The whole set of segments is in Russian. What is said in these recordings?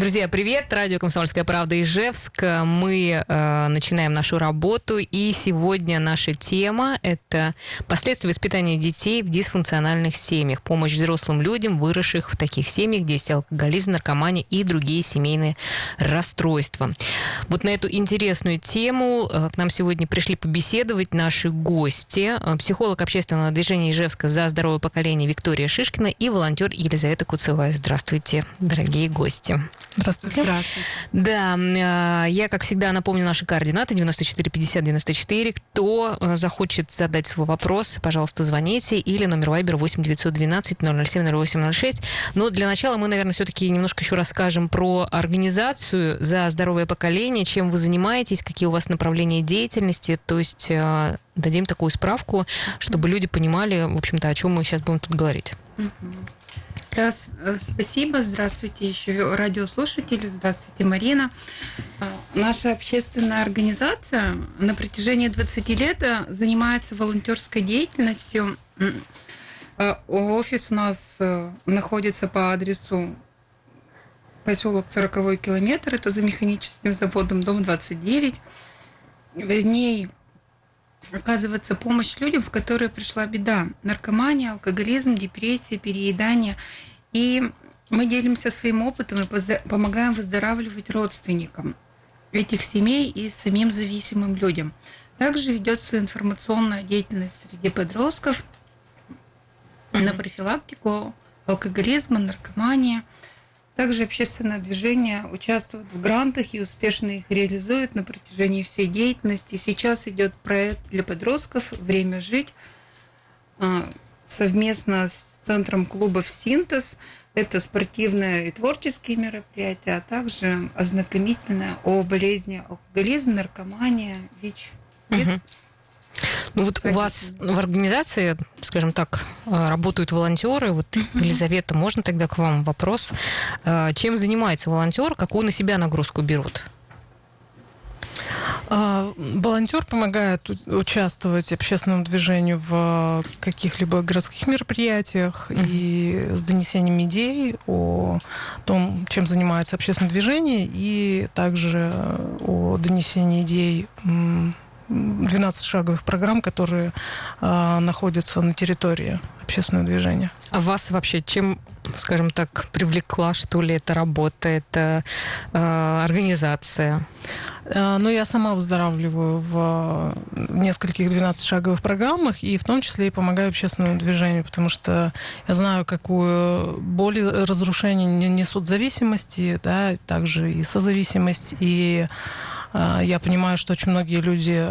Друзья, привет! Радио «Комсомольская правда» Ижевск. Мы э, начинаем нашу работу, и сегодня наша тема – это последствия воспитания детей в дисфункциональных семьях, помощь взрослым людям, выросших в таких семьях, где есть алкоголизм, наркомания и другие семейные расстройства. Вот на эту интересную тему э, к нам сегодня пришли побеседовать наши гости. Э, психолог общественного движения Ижевска «За здоровое поколение» Виктория Шишкина и волонтер Елизавета Куцевая. Здравствуйте, дорогие гости. Здравствуйте. Здравствуйте. Да, а, я, как всегда, напомню наши координаты 94 50 94. Кто а, захочет задать свой вопрос, пожалуйста, звоните. Или номер Вайбер 8 912 007 0806. Но для начала мы, наверное, все-таки немножко еще расскажем про организацию «За здоровое поколение», чем вы занимаетесь, какие у вас направления деятельности. То есть а, дадим такую справку, чтобы люди понимали, в общем-то, о чем мы сейчас будем тут говорить. Да, э, спасибо. Здравствуйте еще радиослушатели. Здравствуйте, Марина. А, наша общественная организация на протяжении 20 лет э, занимается волонтерской деятельностью. Офис у нас э, находится по адресу поселок 40 километр, это за механическим заводом, дом 29. В ней оказывается помощь людям, в которые пришла беда. Наркомания, алкоголизм, депрессия, переедание. И мы делимся своим опытом и помогаем выздоравливать родственникам этих семей и самим зависимым людям. Также ведется информационная деятельность среди подростков на профилактику алкоголизма, наркомании – также общественное движение участвует в грантах и успешно их реализует на протяжении всей деятельности. Сейчас идет проект для подростков «Время жить» а, совместно с Центром клубов «Синтез». Это спортивные и творческие мероприятия, а также ознакомительное о болезни алкоголизм, наркомания, ВИЧ. Угу. Ну вот у вас в организации, скажем так, э, работают волонтеры. Вот, Елизавета, можно тогда к вам вопрос? Э, чем занимается волонтер? Какую на себя нагрузку берут? А, волонтер помогает участвовать общественному движению в каких-либо городских мероприятиях mm-hmm. и с донесением идей о том, чем занимается общественное движение, и также о донесении идей 12 шаговых программ, которые э, находятся на территории общественного движения. А вас вообще чем, скажем так, привлекла, что ли, эта работа, эта э, организация? Э, ну, я сама выздоравливаю в нескольких 12-шаговых программах, и в том числе и помогаю общественному движению, потому что я знаю, какую боль и разрушение несут зависимости, да, также и созависимость, и я понимаю, что очень многие люди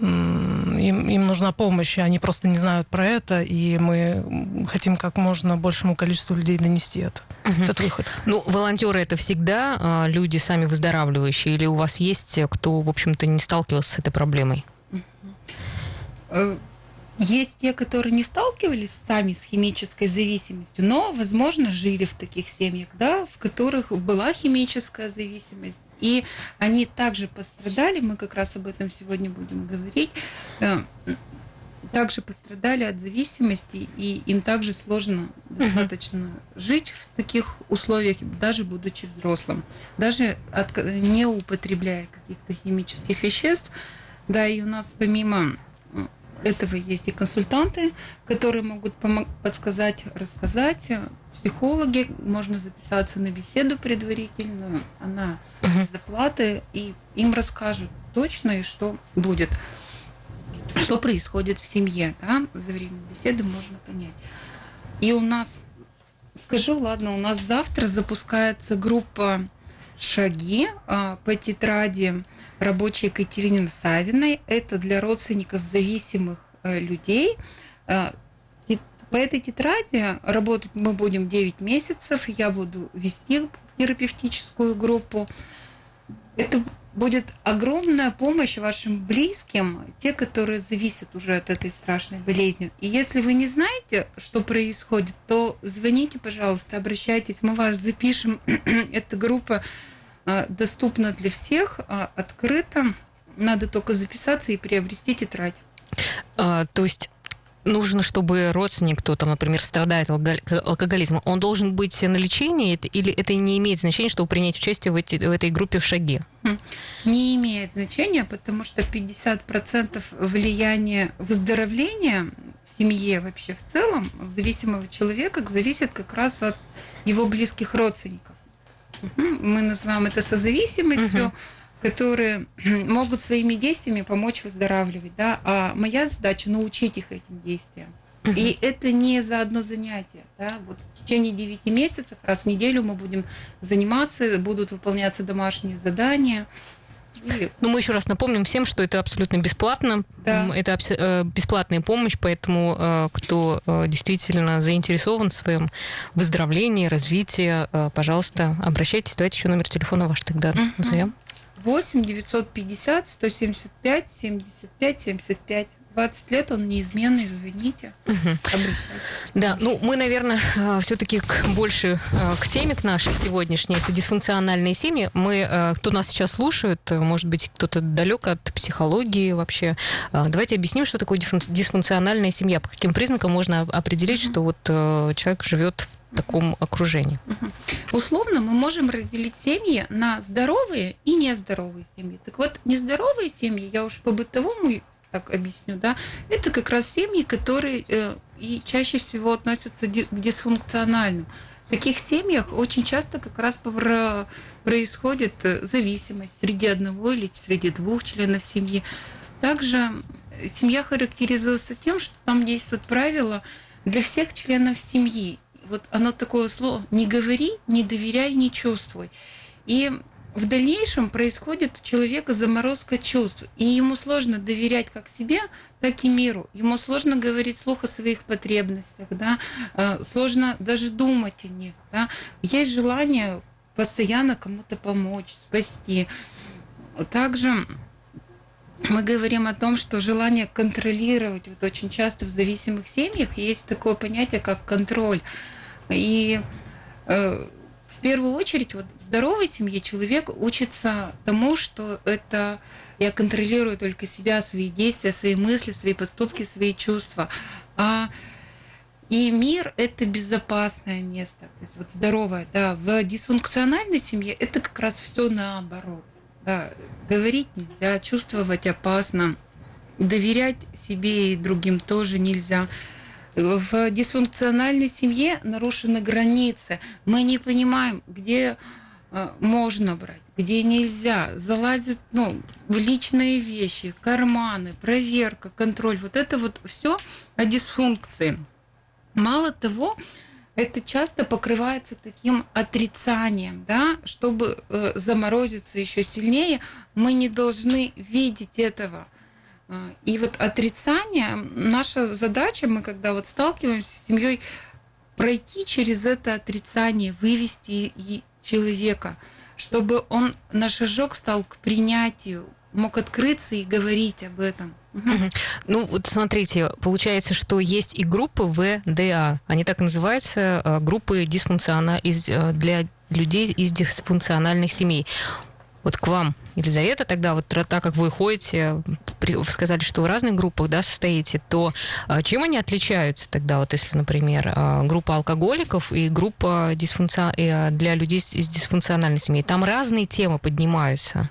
им, им нужна помощь, и они просто не знают про это, и мы хотим как можно большему количеству людей донести это. Угу. Этот выход. Ну, волонтеры это всегда а, люди сами выздоравливающие, или у вас есть кто, в общем-то, не сталкивался с этой проблемой? Э, есть те, которые не сталкивались сами с химической зависимостью, но, возможно, жили в таких семьях, да, в которых была химическая зависимость. И они также пострадали, мы как раз об этом сегодня будем говорить, э, также пострадали от зависимости, и им также сложно достаточно uh жить в таких условиях, даже будучи взрослым, даже от, не употребляя каких-то химических веществ. Да, и у нас помимо этого есть и консультанты, которые могут подсказать, рассказать. Психологи, можно записаться на беседу предварительную, она uh без оплаты, и им расскажут точно, и что будет, что происходит в семье. Да? За время беседы можно понять. И у нас, скажу, ладно, у нас завтра запускается группа «Шаги» а, по тетради рабочей Екатерины Савиной. Это для родственников зависимых э, людей. По этой тетради работать мы будем 9 месяцев. Я буду вести терапевтическую группу. Это будет огромная помощь вашим близким, те, которые зависят уже от этой страшной болезни. И если вы не знаете, что происходит, то звоните, пожалуйста, обращайтесь, мы вас запишем. Эта группа а, доступна для всех, а, открыта. Надо только записаться и приобрести тетрадь. А, то есть нужно, чтобы родственник, кто там, например, страдает алкоголизмом, он должен быть на лечении или это не имеет значения, чтобы принять участие в, эти, в этой группе в шаге? Не имеет значения, потому что 50% влияния выздоровления в семье вообще в целом зависимого человека зависит как раз от его близких родственников. Мы называем это созависимостью. Угу которые могут своими действиями помочь выздоравливать, да, а моя задача научить их этим действиям. И это не за одно занятие. Да? Вот в течение 9 месяцев, раз в неделю мы будем заниматься, будут выполняться домашние задания. И... Ну, мы еще раз напомним всем, что это абсолютно бесплатно. Да. Это э, бесплатная помощь, поэтому э, кто э, действительно заинтересован в своем выздоровлении, развитии, пожалуйста, обращайтесь. Давайте еще номер телефона ваш тогда назовем. 8 950 175 75 75. 20 лет он неизменный, звоните, угу. Да, ну мы, наверное, э, все-таки больше э, к теме к нашей сегодняшней, это дисфункциональные семьи. Мы, э, кто нас сейчас слушает, может быть, кто-то далек от психологии вообще. Давайте объясним, что такое дисфункциональная семья, по каким признакам можно определить, угу. что вот человек живет в таком окружении. Условно мы можем разделить семьи на здоровые и нездоровые семьи. Так вот, нездоровые семьи, я уж по бытовому так объясню, да, это как раз семьи, которые э, и чаще всего относятся к дисфункциональным. В таких семьях очень часто как раз происходит э, зависимость среди одного или среди двух членов семьи. Также семья характеризуется тем, что там действуют правила для всех членов семьи вот оно такое слово «не говори, не доверяй, не чувствуй». И в дальнейшем происходит у человека заморозка чувств, и ему сложно доверять как себе, так и миру. Ему сложно говорить слух о своих потребностях, да? Э, сложно даже думать о них. Да? Есть желание постоянно кому-то помочь, спасти. Также мы говорим о том, что желание контролировать, вот очень часто в зависимых семьях есть такое понятие, как контроль. И э, в первую очередь вот в здоровой семье человек учится тому, что это я контролирую только себя, свои действия, свои мысли, свои поступки, свои чувства. А и мир – это безопасное место, то есть вот здоровое. Да, в дисфункциональной семье это как раз все наоборот. Да, говорить нельзя, чувствовать опасно, доверять себе и другим тоже нельзя в дисфункциональной семье нарушены границы. Мы не понимаем, где э, можно брать, где нельзя. Залазит ну, в личные вещи, карманы, проверка, контроль. Вот это вот все о дисфункции. Мало того, это часто покрывается таким отрицанием, да, чтобы э, заморозиться еще сильнее, мы не должны видеть этого. И вот отрицание, наша задача, мы когда вот сталкиваемся с семьей, пройти через это отрицание, вывести и человека, чтобы он на шажок стал к принятию, мог открыться и говорить об этом. Ну, вот смотрите, получается, что есть и группы ВДА. Они так называются, э, группы дисфункциона... Э, для людей из дисфункциональных семей вот к вам, Елизавета, тогда вот так как вы ходите, сказали, что в разных группах, да, состоите, то а, чем они отличаются тогда, вот если, например, а, группа алкоголиков и группа дисфункци... А, для людей из дисфункциональной семьи? Там разные темы поднимаются.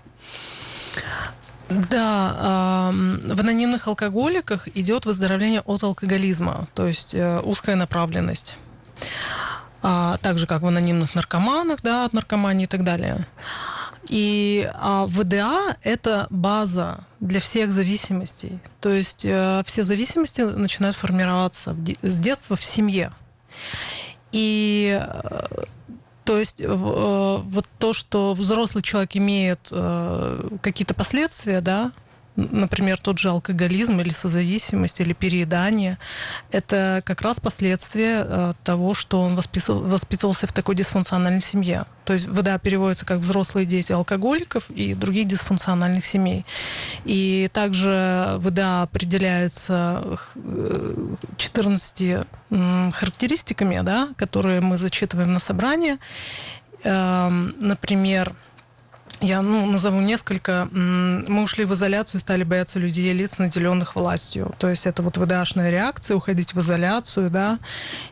Да, в анонимных алкоголиках идет выздоровление от алкоголизма, то есть э, узкая направленность. Так же, как в анонимных наркоманах, да, от наркомании и так далее. И а, ВДА – это база для всех зависимостей. То есть э, все зависимости начинают формироваться с детства в семье. И э, то есть э, вот то, что взрослый человек имеет какие-то последствия, да, например, тот же алкоголизм или созависимость или переедание, это как раз последствия э, того, что он воспитывался в такой дисфункциональной семье. То есть ВДА переводится как взрослые дети алкоголиков и других дисфункциональных семей. И также ВДА определяется 14 э, характеристиками, да, которые мы зачитываем на собрании. Эм, например, Я ну, назову несколько. Мы ушли в изоляцию и стали бояться людей и лиц, наделенных властью. То есть это вот ВДАшная реакция, уходить в изоляцию, да,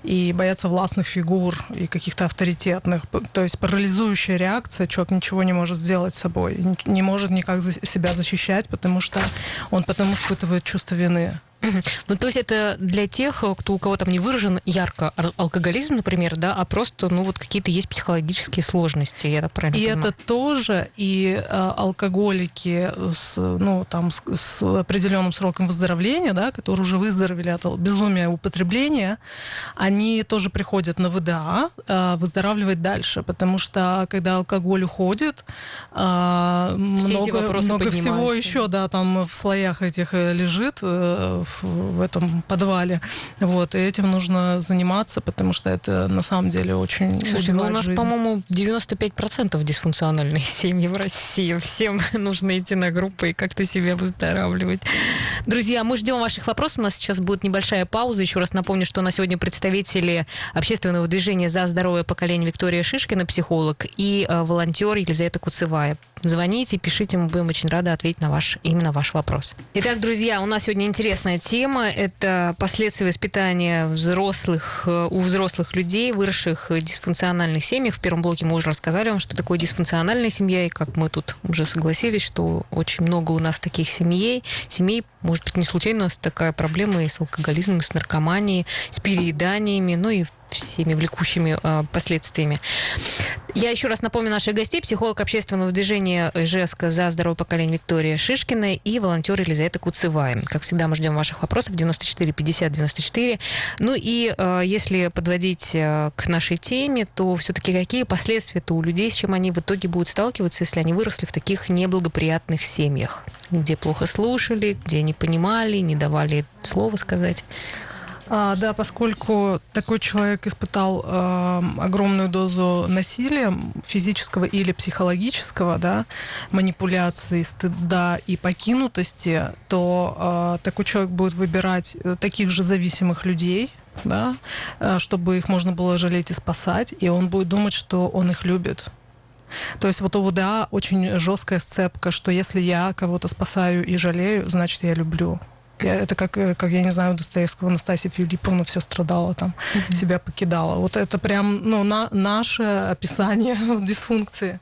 и бояться властных фигур и каких-то авторитетных. То есть парализующая реакция, человек ничего не может сделать с собой, не может никак себя защищать, потому что он потом испытывает чувство вины. Ну, то есть это для тех, кто у кого там не выражен ярко алкоголизм, например, да, а просто, ну, вот какие-то есть психологические сложности, я так правильно И понимаю? это тоже, и э, алкоголики с, ну, там, с, с определенным сроком выздоровления, да, которые уже выздоровели от безумия употребления, они тоже приходят на ВДА э, выздоравливать дальше, потому что когда алкоголь уходит, э, много, много всего еще, да, там в слоях этих э, лежит, э, в этом подвале. Вот, и этим нужно заниматься, потому что это на самом деле очень Слушай, ну у нас, по-моему, 95% дисфункциональные семьи в России. Всем нужно идти на группы и как-то себя выздоравливать. Друзья, мы ждем ваших вопросов. У нас сейчас будет небольшая пауза. Еще раз напомню, что на сегодня представители общественного движения «За здоровое поколение» Виктория Шишкина, психолог, и э, волонтер Елизавета Куцевая. Звоните, пишите, мы будем очень рады ответить на ваш, именно ваш вопрос. Итак, друзья, у нас сегодня интересная тема. Это последствия воспитания взрослых, э, у взрослых людей, выросших в дисфункциональных семьях. В первом блоке мы уже рассказали вам, что такое дисфункциональная семья, и как мы тут уже согласились, что очень много у нас таких семей. Семей, может быть, не случайно у нас такая проблема и с алкоголизмом, и с наркоманией, с перееданиями, ну и всеми влекущими э, последствиями. Я еще раз напомню наших гостей. Психолог общественного движения ЖЭСКО «За здоровое поколение» Виктория Шишкина и волонтер Елизавета Куцевая. Как всегда, мы ждем ваших вопросов 94 50 94. Ну и э, если подводить э, к нашей теме, то все-таки какие последствия-то у людей, с чем они в итоге будут сталкиваться, если они выросли в таких неблагоприятных семьях, где плохо слушали, где не понимали, не давали слова сказать? А, да, поскольку такой человек испытал э, огромную дозу насилия, физического или психологического, да, манипуляции, стыда и покинутости, то э, такой человек будет выбирать э, таких же зависимых людей, да, э, чтобы их можно было жалеть и спасать, и он будет думать, что он их любит. То есть вот у ВДА очень жесткая сцепка, что если я кого-то спасаю и жалею, значит я люблю. Это как, э, как, я не знаю, у Достоевского Анастасия Филипповна все страдала там, mm-hmm. себя покидала. Вот это прям, ну, на, наше описание дисфункции.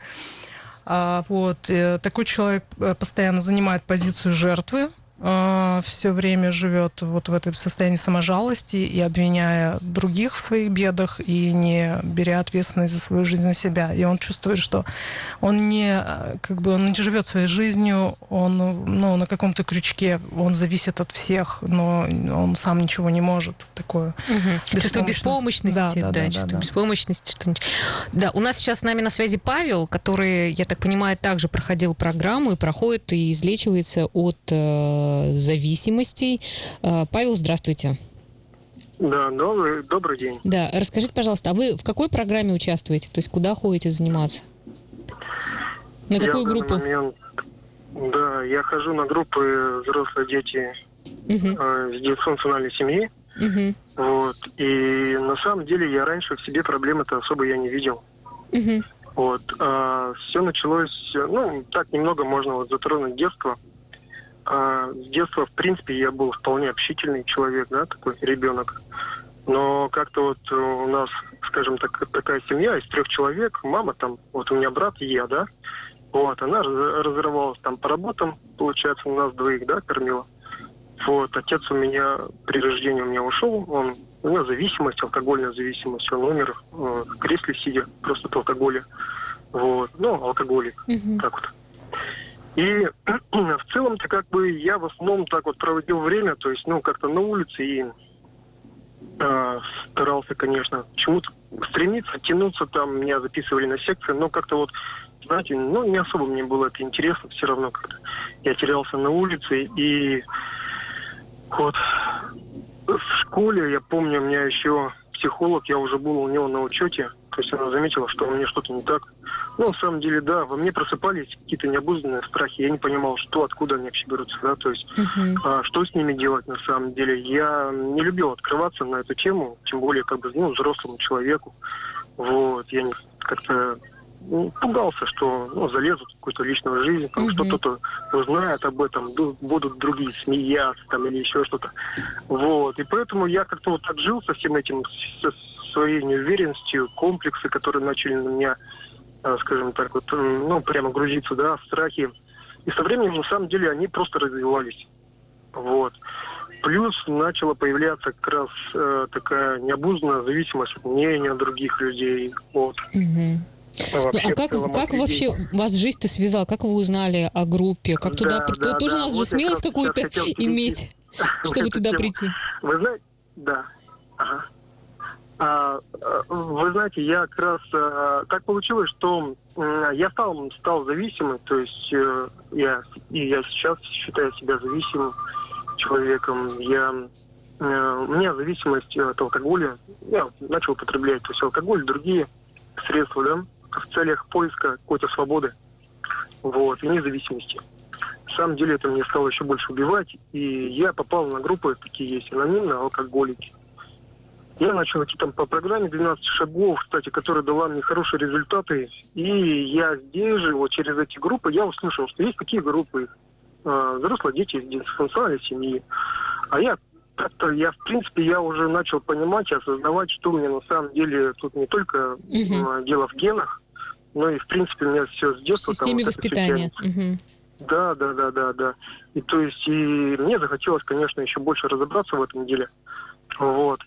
А, вот, э, такой человек э, постоянно занимает позицию жертвы, а, все время живет вот в этом состоянии саможалости и обвиняя других в своих бедах и не беря ответственность за свою жизнь на себя. И он чувствует, что он не, как бы, он не живет своей жизнью, он ну, на каком-то крючке, он зависит от всех, но он сам ничего не может. Такое угу. Чувство беспомощности. Да, да, да, да, чувство да, беспомощности. Что... Да, у нас сейчас с нами на связи Павел, который, я так понимаю, также проходил программу и проходит и излечивается от э, зависимостей. Э, Павел, здравствуйте. Да, добрый, добрый день. Да, расскажите, пожалуйста, а вы в какой программе участвуете? То есть куда ходите заниматься? На какую я группу? Момент, да, я хожу на группы взрослые дети угу. э, с дисфункциональной семьи. Угу. Вот. И на самом деле я раньше в себе проблемы-то особо я не видел. Угу. Вот. А все началось, ну, так немного можно вот затронуть детство. А с детства, в принципе, я был вполне общительный человек, да, такой ребенок. Но как-то вот у нас, скажем так, такая семья из трех человек, мама там, вот у меня брат и я, да, вот, она разрывалась там по работам, получается, у нас двоих, да, кормила. Вот, отец у меня при рождении у меня ушел, он, у него зависимость, алкогольная зависимость, он умер э, в кресле сидя, просто от алкоголя. Вот, ну, алкоголик, mm-hmm. так вот. И в целом-то как бы я в основном так вот проводил время, то есть, ну, как-то на улице и э, старался, конечно, чему-то стремиться, тянуться там, меня записывали на секции, но как-то вот, знаете, ну, не особо мне было это интересно, все равно как-то я терялся на улице, и вот в школе, я помню, у меня еще психолог, я уже был у него на учете, то есть она заметила, что у меня что-то не так. Ну, на самом деле, да, во мне просыпались какие-то необузданные страхи. Я не понимал, что, откуда они вообще берутся, да, то есть uh-huh. а, что с ними делать на самом деле. Я не любил открываться на эту тему, тем более, как бы, ну, взрослому человеку. Вот, я не, как-то пугался, что ну, залезут в какую-то личную жизнь, там, mm-hmm. что кто-то узнает об этом, будут другие смеяться там или еще что-то. Вот. И поэтому я как-то вот отжил со всем этим, со своей неуверенностью, комплексы, которые начали на меня, скажем так, вот, ну, прямо грузиться, да, страхи. И со временем, на самом деле, они просто развивались. Вот. Плюс начала появляться как раз э, такая необузданная зависимость от мнения других людей. Вот. Угу. Вообще, ну, а как, как вообще вас жизнь-то связала? Как вы узнали о группе? Как да, туда... Да, тоже да, надо вот же смелость какую-то иметь, чтобы туда прийти. Вы знаете, да. Ага. А, а, вы знаете, я как раз а, так получилось, что я стал стал зависимым, то есть э, я и я сейчас считаю себя зависимым человеком. Я, э, у меня зависимость от алкоголя. Я начал употреблять то есть алкоголь, другие средства, да, в целях поиска какой-то свободы. Вот, и независимости. На самом деле это мне стало еще больше убивать, и я попал на группы, такие есть, анонимные алкоголики. Я начал идти там по программе 12 шагов, кстати, которая дала мне хорошие результаты. И я здесь же, вот через эти группы, я услышал, что есть такие группы, э, взрослые дети из дисфункциональной семьи. А я как-то я, в принципе, я уже начал понимать и осознавать, что у меня на самом деле тут не только угу. uh дело в генах, но и, в принципе, у меня все с детства. В системе там, воспитания. Угу. Да, да, да, да, да. И то есть, и мне захотелось, конечно, еще больше разобраться в этом деле. Вот.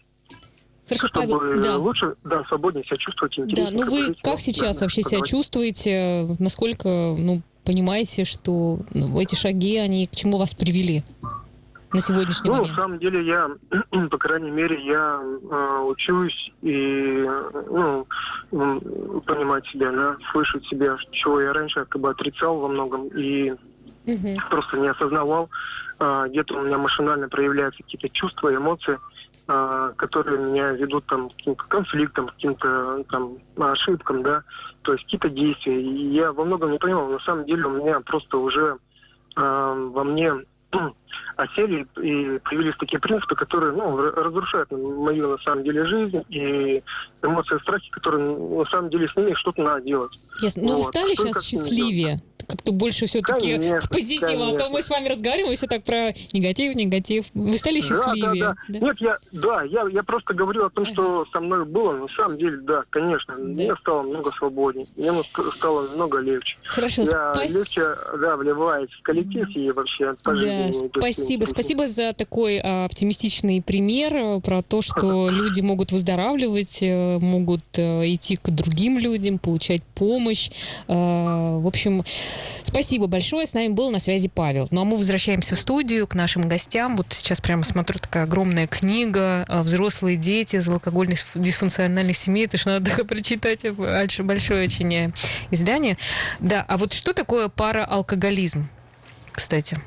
Хорошо, чтобы Павел, да. лучше, да, свободнее себя чувствовать. Да, ну вы как сейчас вообще себя чувствуете? Насколько, ну, понимаете, что ну, эти шаги, они к чему вас привели? на сегодняшний ну, момент? на самом деле я, по крайней мере, я э, учусь и ну, понимать себя, да, слышать себя, чего я раньше как бы отрицал во многом и угу. просто не осознавал. Э, где-то у меня машинально проявляются какие-то чувства, эмоции, э, которые меня ведут там, к каким-то конфликтам, к каким-то там ошибкам, да, то есть какие-то действия. И я во многом не понимал. На самом деле у меня просто уже э, во мне осели и появились такие принципы, которые ну, разрушают мою на самом деле жизнь и эмоции, страхи, которые на самом деле с ними что-то надо делать. Ясно. Ну, вот. вы стали сейчас счастливее? как-то больше все-таки к позитиву. А то мы с вами разговариваем, все так про негатив, негатив. Вы стали счастливее. Да, да, да. Нет, я, да, я, я просто говорю о том, ага. что со мной было. На самом деле, да, конечно. Да. Мне стало много свободнее. Мне стало много легче. Хорошо, я спас... легче, да, вливаюсь в коллектив и вообще по да, жизни. Спасибо, спасибо за такой а, оптимистичный пример э, про то, что люди могут выздоравливать, э, могут э, идти к другим людям, получать помощь. В общем, Спасибо большое. С нами был на связи Павел. Ну а мы возвращаемся в студию к нашим гостям. Вот сейчас прямо смотрю такая огромная книга «Взрослые дети из алкогольных дисфункциональных семей». Это же надо прочитать. Большое очень издание. Да, а вот что такое параалкоголизм, кстати?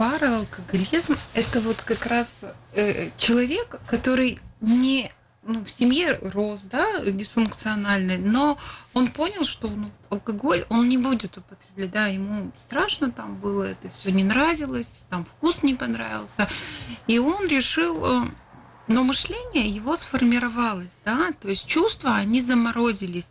Параалкоголизм – это вот как раз э, человек, который не ну, в семье рос, да, дисфункциональный, но он понял, что ну, алкоголь он не будет употреблять, да, ему страшно там было, это все не нравилось, там вкус не понравился, и он решил, э, но мышление его сформировалось, да, то есть чувства, они заморозились,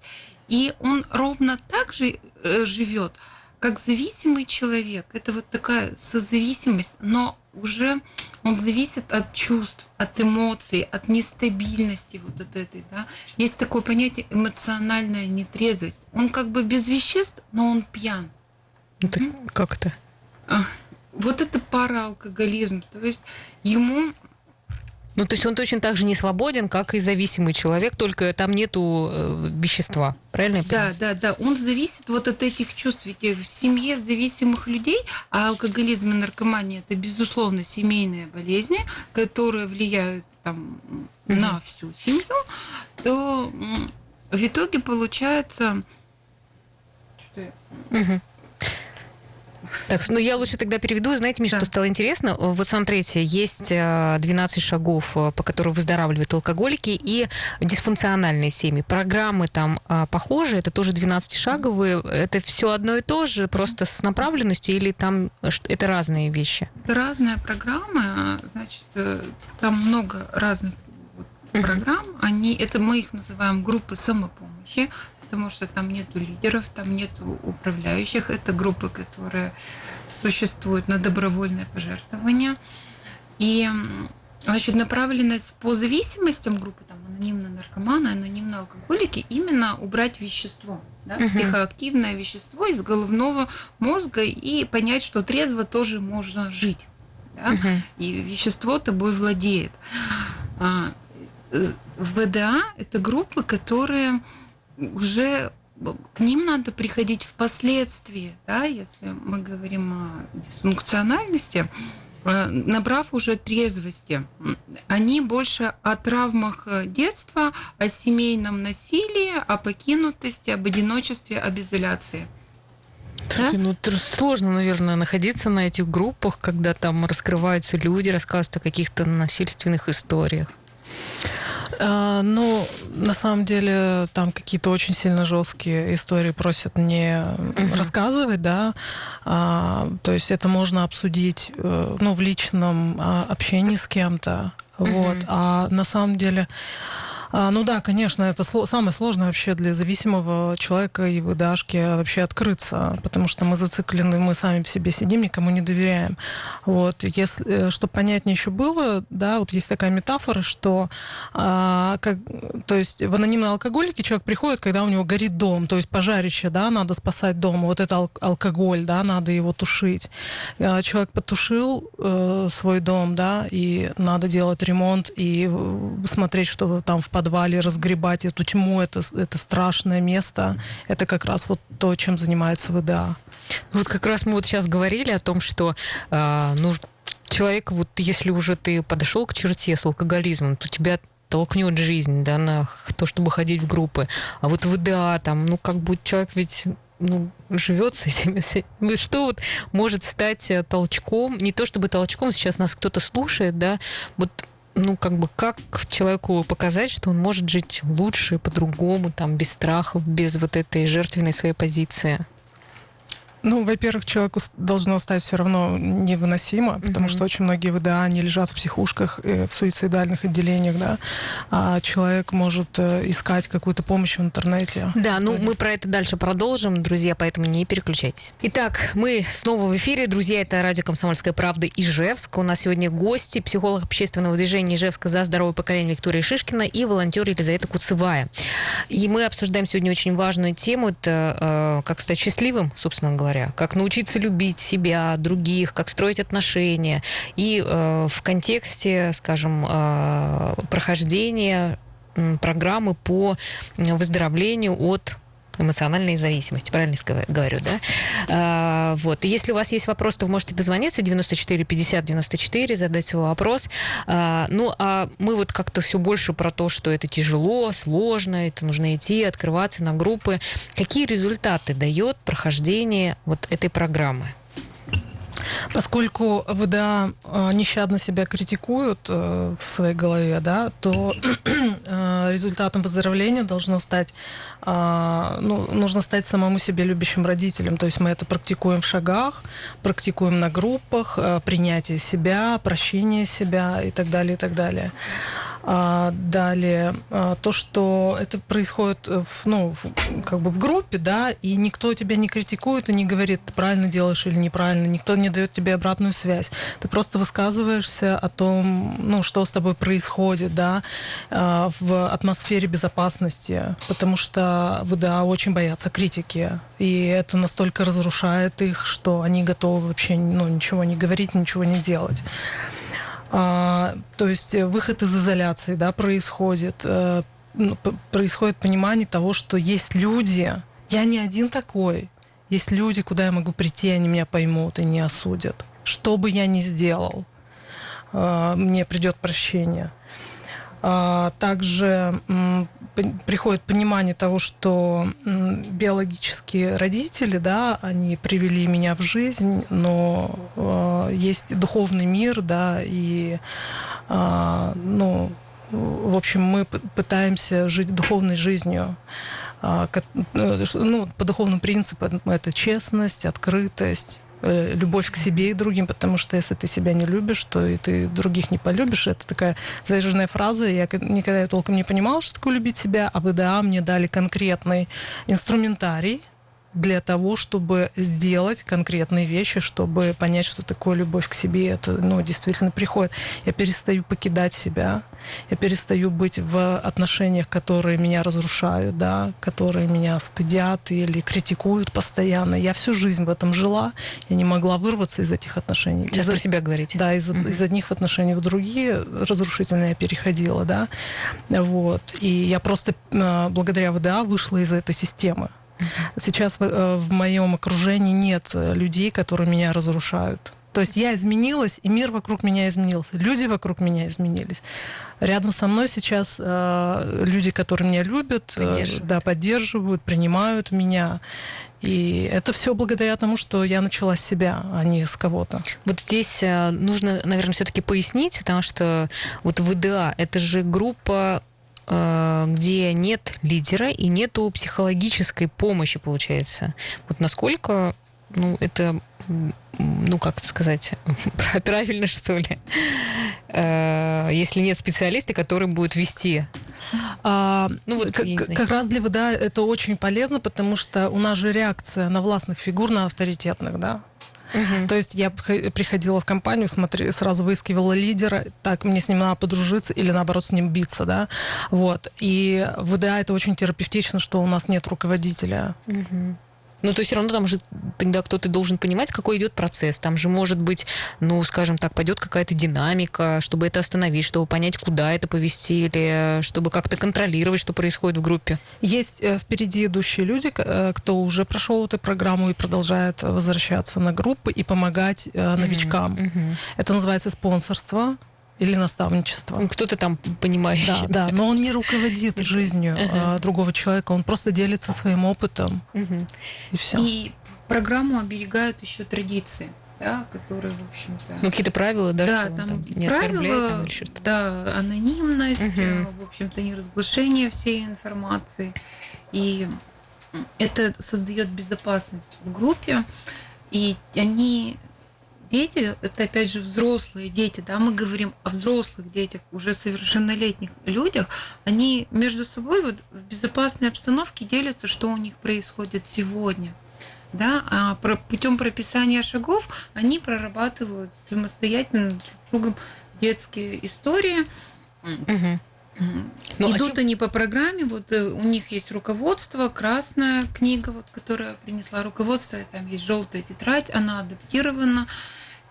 и он ровно так же э, живет, как зависимый человек. Это вот такая созависимость, но уже он зависит от чувств, от эмоций, от нестабильности вот от этой, да. Есть такое понятие эмоциональная нетрезвость. Он как бы без веществ, но он пьян. Это как это? Вот это параалкоголизм. То есть ему ну, то есть он точно так же не свободен, как и зависимый человек, только там нету э, вещества, правильно я понимаю? Да, да, да. Он зависит вот от этих чувств. Ведь в семье зависимых людей, а алкоголизм и наркомания – это, безусловно, семейные болезни, которые влияют там, mm-hmm. на всю семью, то в итоге получается... Что... Так, ну я лучше тогда переведу. Знаете, мне да. что стало интересно? Вот смотрите, есть 12 э, шагов, э, по которым выздоравливают алкоголики и дисфункциональные семьи. Программы там э, похожи, это тоже 12-шаговые. Это все одно и то же, просто с направленностью или там это разные вещи? Это разная программа, значит, там много разных программ. Они, это мы их называем группы самопомощи. Потому что там нету лидеров, там нету управляющих. Это группы, которые существуют на добровольное пожертвование. И значит, направленность по зависимостям группы, там, анонимные наркоманы, анонимные алкоголики, именно убрать вещество, да, uh-huh. психоактивное вещество из головного мозга и понять, что трезво тоже можно жить. Да? Uh-huh. И вещество тобой владеет. А, ВДА – это группы, которые уже к ним надо приходить впоследствии, да, если мы говорим о дисфункциональности, э, набрав уже трезвости. Они больше о травмах детства, о семейном насилии, о покинутости, об одиночестве, об изоляции. Слушайте, да? ну сложно, наверное, находиться на этих группах, когда там раскрываются люди, рассказывают о каких-то насильственных историях. А, ну, на самом деле, там какие-то очень сильно жесткие истории просят не рассказывать, да. А, то есть это можно обсудить, э, ну, в личном а, общении с кем-то. Вот. А на самом деле а, ну да, конечно, это сло- самое сложное вообще для зависимого человека и выдашки вообще открыться, потому что мы зациклены, мы сами в себе сидим, никому не доверяем. Вот, если, э, чтобы понятнее еще было, да, вот есть такая метафора, что, а, как, то есть в анонимной алкоголике человек приходит, когда у него горит дом, то есть пожарище, да, надо спасать дом, вот это ал- алкоголь, да, надо его тушить. А, человек потушил э, свой дом, да, и надо делать ремонт и смотреть, что там в подвале, разгребать эту тьму, это, это страшное место. Это как раз вот то, чем занимается ВДА. Вот как раз мы вот сейчас говорили о том, что э, ну, человек, вот если уже ты подошел к черте с алкоголизмом, то тебя толкнет жизнь, да, на то, чтобы ходить в группы. А вот ВДА, там, ну, как бы человек ведь ну, живет с этими. Ну, что вот может стать э, толчком, не то чтобы толчком, сейчас нас кто-то слушает, да, вот ну, как бы, как человеку показать, что он может жить лучше, по-другому, там, без страхов, без вот этой жертвенной своей позиции? Ну, во-первых, человеку должно стать все равно невыносимо, потому mm-hmm. что очень многие ВДА, они лежат в психушках, э, в суицидальных отделениях, да, а человек может э, искать какую-то помощь в интернете. Да, ну мы про это дальше продолжим, друзья, поэтому не переключайтесь. Итак, мы снова в эфире, друзья, это радио «Комсомольская правда» Ижевск. У нас сегодня гости, психолог общественного движения Ижевска за здоровое поколение Виктория Шишкина и волонтер Елизавета Куцевая. И мы обсуждаем сегодня очень важную тему, это э, как стать счастливым, собственно говоря, говоря, как научиться любить себя, других, как строить отношения. И э, в контексте, скажем, э, прохождения программы по выздоровлению от эмоциональной зависимости. Правильно говорю, да? А, вот. И если у вас есть вопрос, то вы можете дозвониться 94 50 94, задать свой вопрос. А, ну, а мы вот как-то все больше про то, что это тяжело, сложно, это нужно идти, открываться на группы. Какие результаты дает прохождение вот этой программы? Поскольку ВДА э, нещадно себя критикуют э, в своей голове, да, то э, результатом выздоровления должно стать, ну, нужно стать самому себе любящим родителем. То есть мы это практикуем в шагах, практикуем на группах, принятие себя, прощение себя и так далее, и так далее. А, далее, а, то, что это происходит в, ну, в, как бы в группе, да, и никто тебя не критикует и не говорит, ты правильно делаешь или неправильно, никто не дает тебе обратную связь. Ты просто высказываешься о том, ну, что с тобой происходит, да, а, в атмосфере безопасности, потому что ВДА очень боятся критики, и это настолько разрушает их, что они готовы вообще ну, ничего не говорить, ничего не делать. А, то есть э, выход из изоляции да, происходит. А, происходит понимание того, что есть люди, я не один такой, есть люди, куда я могу прийти, они меня поймут и не осудят. Что бы я ни сделал, а, мне придет прощение. А, также приходит понимание того, что биологические родители, да, они привели меня в жизнь, но а, есть духовный мир, да, и, а, ну, в общем, мы пытаемся жить духовной жизнью. Ну, по духовным принципам это честность, открытость, любовь к себе и другим, потому что если ты себя не любишь, то и ты других не полюбишь. Это такая заезженная фраза. Я никогда толком не понимала, что такое любить себя, а ВДА мне дали конкретный инструментарий, для того, чтобы сделать конкретные вещи, чтобы понять, что такое любовь к себе, это ну, действительно приходит. Я перестаю покидать себя, я перестаю быть в отношениях, которые меня разрушают, да, которые меня стыдят или критикуют постоянно. Я всю жизнь в этом жила, я не могла вырваться из этих отношений. Сейчас из про себя говорите. Да, из, угу. из одних отношений в другие разрушительные я переходила, да, вот. И я просто э, благодаря ВДА вышла из этой системы. Сейчас в, э, в моем окружении нет э, людей, которые меня разрушают. То есть я изменилась, и мир вокруг меня изменился, люди вокруг меня изменились. Рядом со мной сейчас э, люди, которые меня любят, э, поддерживают. да, поддерживают, принимают меня. И это все благодаря тому, что я начала с себя, а не с кого-то. Вот здесь нужно, наверное, все-таки пояснить, потому что вот ВДА это же группа Э, где нет лидера и нету психологической помощи, получается. Вот насколько ну, это, ну, как сказать, правильно, что ли, э, если нет специалиста, который будет вести. А, ну, вот, как, как раз для ВДА это очень полезно, потому что у нас же реакция на властных фигур, на авторитетных, да, Угу. То есть я приходила в компанию, смотри, сразу выискивала лидера, так мне с ним надо подружиться или наоборот с ним биться, да, вот. И в ВДА это очень терапевтично, что у нас нет руководителя. Угу. Ну, то есть все равно там же тогда кто-то должен понимать, какой идет процесс. Там же может быть, ну, скажем так, пойдет какая-то динамика, чтобы это остановить, чтобы понять, куда это повести, или чтобы как-то контролировать, что происходит в группе. Есть э, впереди идущие люди, э, кто уже прошел эту программу и продолжает возвращаться на группы и помогать э, новичкам. Mm-hmm. Это называется спонсорство или наставничество. Кто-то там понимает. Да, да, но он не руководит жизнью uh-huh. другого человека, он просто делится своим опытом. Uh-huh. И все. И программу оберегают еще традиции да, которые, в общем-то... Ну, какие-то правила, да, да что там, там не правила, там, или что-то. Да, анонимность, угу. в общем-то, не разглашение всей информации. И это создает безопасность в группе, и они дети, это опять же взрослые дети, да, мы говорим о взрослых детях, уже совершеннолетних людях, они между собой вот в безопасной обстановке делятся, что у них происходит сегодня. Да, а про, путем прописания шагов они прорабатывают самостоятельно друг другом детские истории. Угу. Ну, Идут а они по программе, вот э, у них есть руководство, красная книга, вот, которая принесла руководство, там есть желтая тетрадь, она адаптирована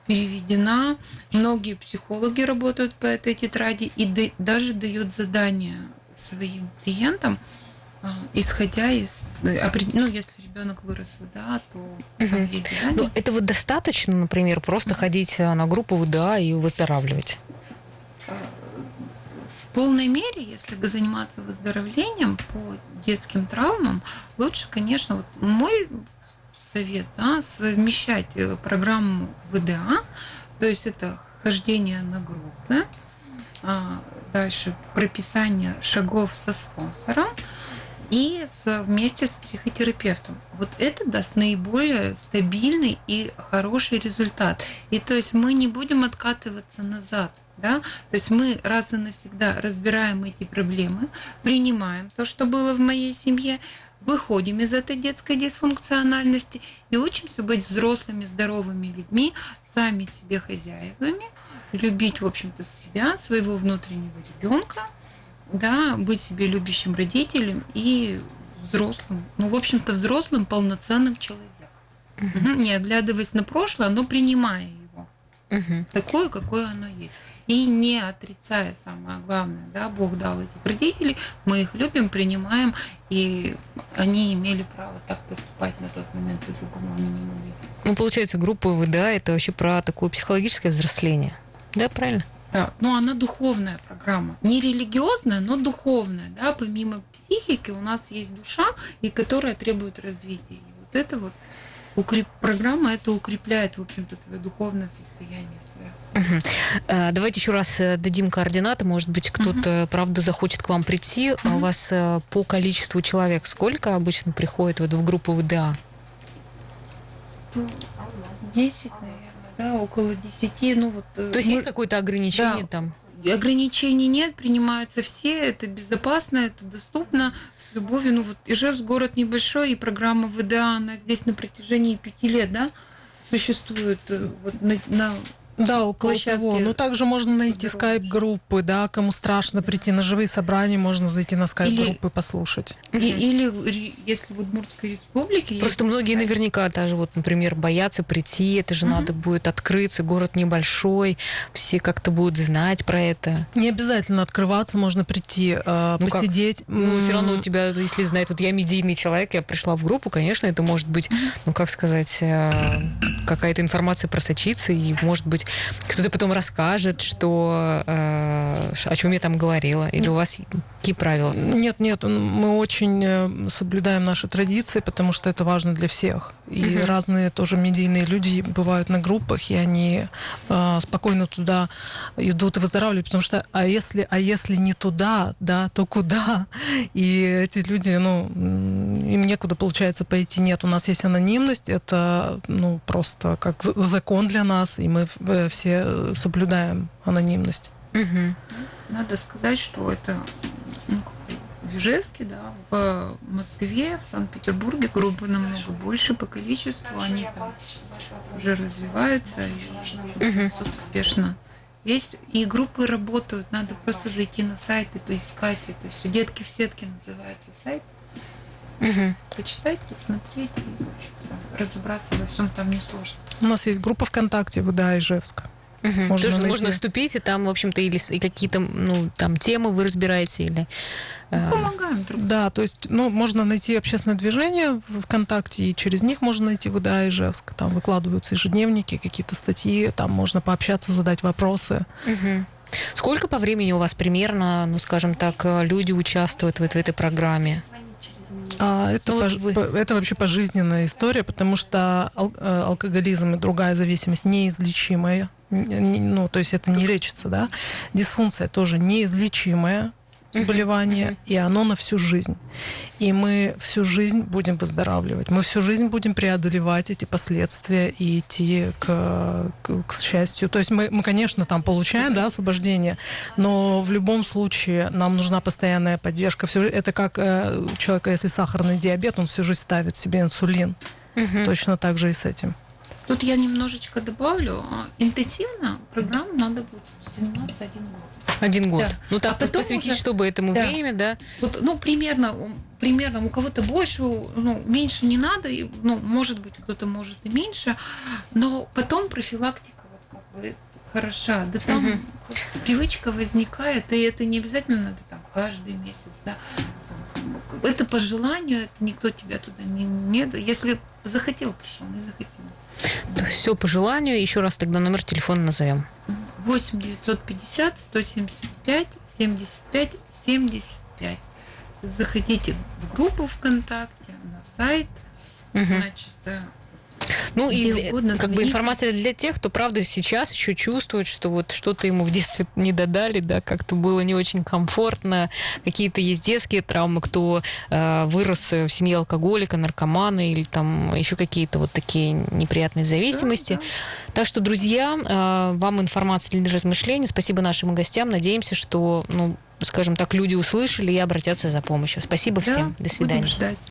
переведена. Многие психологи работают по этой тетради и даже дают задания своим клиентам, а, исходя из, э, ну, если ребенок вырос в ВДА, то угу. есть задания. Ну, этого достаточно, например, просто ходить э, на группу ВДА и выздоравливать? А, в полной мере, если заниматься выздоровлением по детским травмам, лучше, конечно, вот мой совет, да, совмещать э, программу ВДА, то есть это хождение на группы, а, дальше прописание шагов со спонсором и вместе с психотерапевтом. Вот это даст наиболее стабильный и хороший результат. И то есть мы не будем откатываться назад. Да? То есть мы раз и навсегда разбираем эти проблемы, принимаем то, что было в моей семье, выходим из этой детской дисфункциональности и учимся быть взрослыми, здоровыми людьми, сами себе хозяевами, любить, в общем-то, себя, своего внутреннего ребенка, да, быть себе любящим родителем и взрослым, ну, в общем-то, взрослым, полноценным человеком. Угу. Не оглядываясь на прошлое, но принимая его. Угу. Такое, какое оно есть и не отрицая самое главное, да, Бог дал этих родителей, мы их любим, принимаем, и они имели право так поступать на тот момент, по-другому они не могли. Ну, получается, группа ВДА – это вообще про такое психологическое взросление. Да, правильно? Да, но она духовная программа. Не религиозная, но духовная. Да? Помимо психики у нас есть душа, и которая требует развития. И вот это вот укреп... программа это укрепляет, в общем-то, твое духовное состояние. Угу. Давайте еще раз э, дадим координаты. Может быть, кто-то, угу. правда, захочет к вам прийти. Угу. У вас э, по количеству человек сколько обычно приходит вот в группу ВДА? 10, наверное, да, около 10. Ну, вот, То есть мы... есть какое-то ограничение да. там? Ограничений нет, принимаются все, это безопасно, это доступно с любовью. Ну вот Ижевск город небольшой, и программа ВДА, она здесь на протяжении пяти лет, да, существует вот на, на да, около площадке. того. Ну, также можно найти скайп-группы, да, кому страшно прийти на живые собрания, можно зайти на скайп-группы послушать. И, или если в Удмуртской республике... Просто многие сайт. наверняка даже, вот, например, боятся прийти, это же угу. надо будет открыться, город небольшой, все как-то будут знать про это. Не обязательно открываться, можно прийти, э, ну, посидеть. Как? Ну, все равно у тебя, если знает, вот я медийный человек, я пришла в группу, конечно, это может быть, ну, как сказать, э, какая-то информация просочиться, и, может быть, кто-то потом расскажет, что э, о чем я там говорила, или у вас какие правила? Нет, нет, мы очень э, соблюдаем наши традиции, потому что это важно для всех. И uh-huh. разные тоже медийные люди бывают на группах, и они э, спокойно туда идут и выздоравливают, потому что а если, а если не туда, да, то куда? И эти люди, ну, им некуда получается пойти. Нет, у нас есть анонимность, это ну просто как закон для нас, и мы э, все соблюдаем анонимность. Угу. Надо сказать, что это ну, в Ижевске, да, в Москве, в Санкт-Петербурге группы намного больше по количеству, они там уже развиваются и угу. успешно. Есть и группы работают, надо просто зайти на сайт и поискать это все. Детки в сетке называется сайт. Угу. Почитать, посмотреть и разобраться во всем там несложно. У нас есть группа ВКонтакте ВДА Ижевск. Угу. Можно, Тоже найти... можно вступить, и там, в общем-то, или какие-то ну, там темы вы разбираете, или... Э... Помогаем друг Да, то есть, ну, можно найти общественное движение в ВКонтакте, и через них можно найти ВДА Ижевск. Там выкладываются ежедневники, какие-то статьи, там можно пообщаться, задать вопросы. Угу. Сколько по времени у вас примерно, ну, скажем так, люди участвуют в, в этой программе? А, это, ну, вот по, это вообще пожизненная история, потому что ал, э, алкоголизм и другая зависимость неизлечимая. Ну, то есть это не лечится, да. Дисфункция тоже неизлечимая заболевание, и оно на всю жизнь. И мы всю жизнь будем выздоравливать. Мы всю жизнь будем преодолевать эти последствия и идти к, к, к счастью. То есть мы, мы, конечно, там получаем да, освобождение, но в любом случае нам нужна постоянная поддержка. Это как э, у человека, если сахарный диабет, он всю жизнь ставит себе инсулин. Uh-huh. Точно так же и с этим. Тут я немножечко добавлю. Интенсивно программу надо будет заниматься один год. Один год. Да. Ну так а потом посвятить, уже, чтобы этому да. время, да? Вот, ну, примерно, примерно у кого-то больше, ну, меньше не надо, ну, может быть, кто-то может и меньше, но потом профилактика вот как бы хороша. Да там угу. привычка возникает, и это не обязательно надо там каждый месяц, да. Это по желанию, это никто тебя туда не, не если захотел, пришел, не захотел. Все по желанию. Еще раз тогда номер телефона назовем. 8 950 175 75 75. Заходите в группу ВКонтакте, на сайт. Угу. Значит, ну и угодно, как бы информация для тех, кто, правда, сейчас еще чувствует, что вот что-то ему в детстве не додали, да, как-то было не очень комфортно, какие-то есть детские травмы, кто э, вырос в семье алкоголика, наркомана или там еще какие-то вот такие неприятные зависимости. Да, да. Так что, друзья, э, вам информация для размышлений. Спасибо нашим гостям. Надеемся, что, ну, скажем так, люди услышали и обратятся за помощью. Спасибо да, всем. До свидания.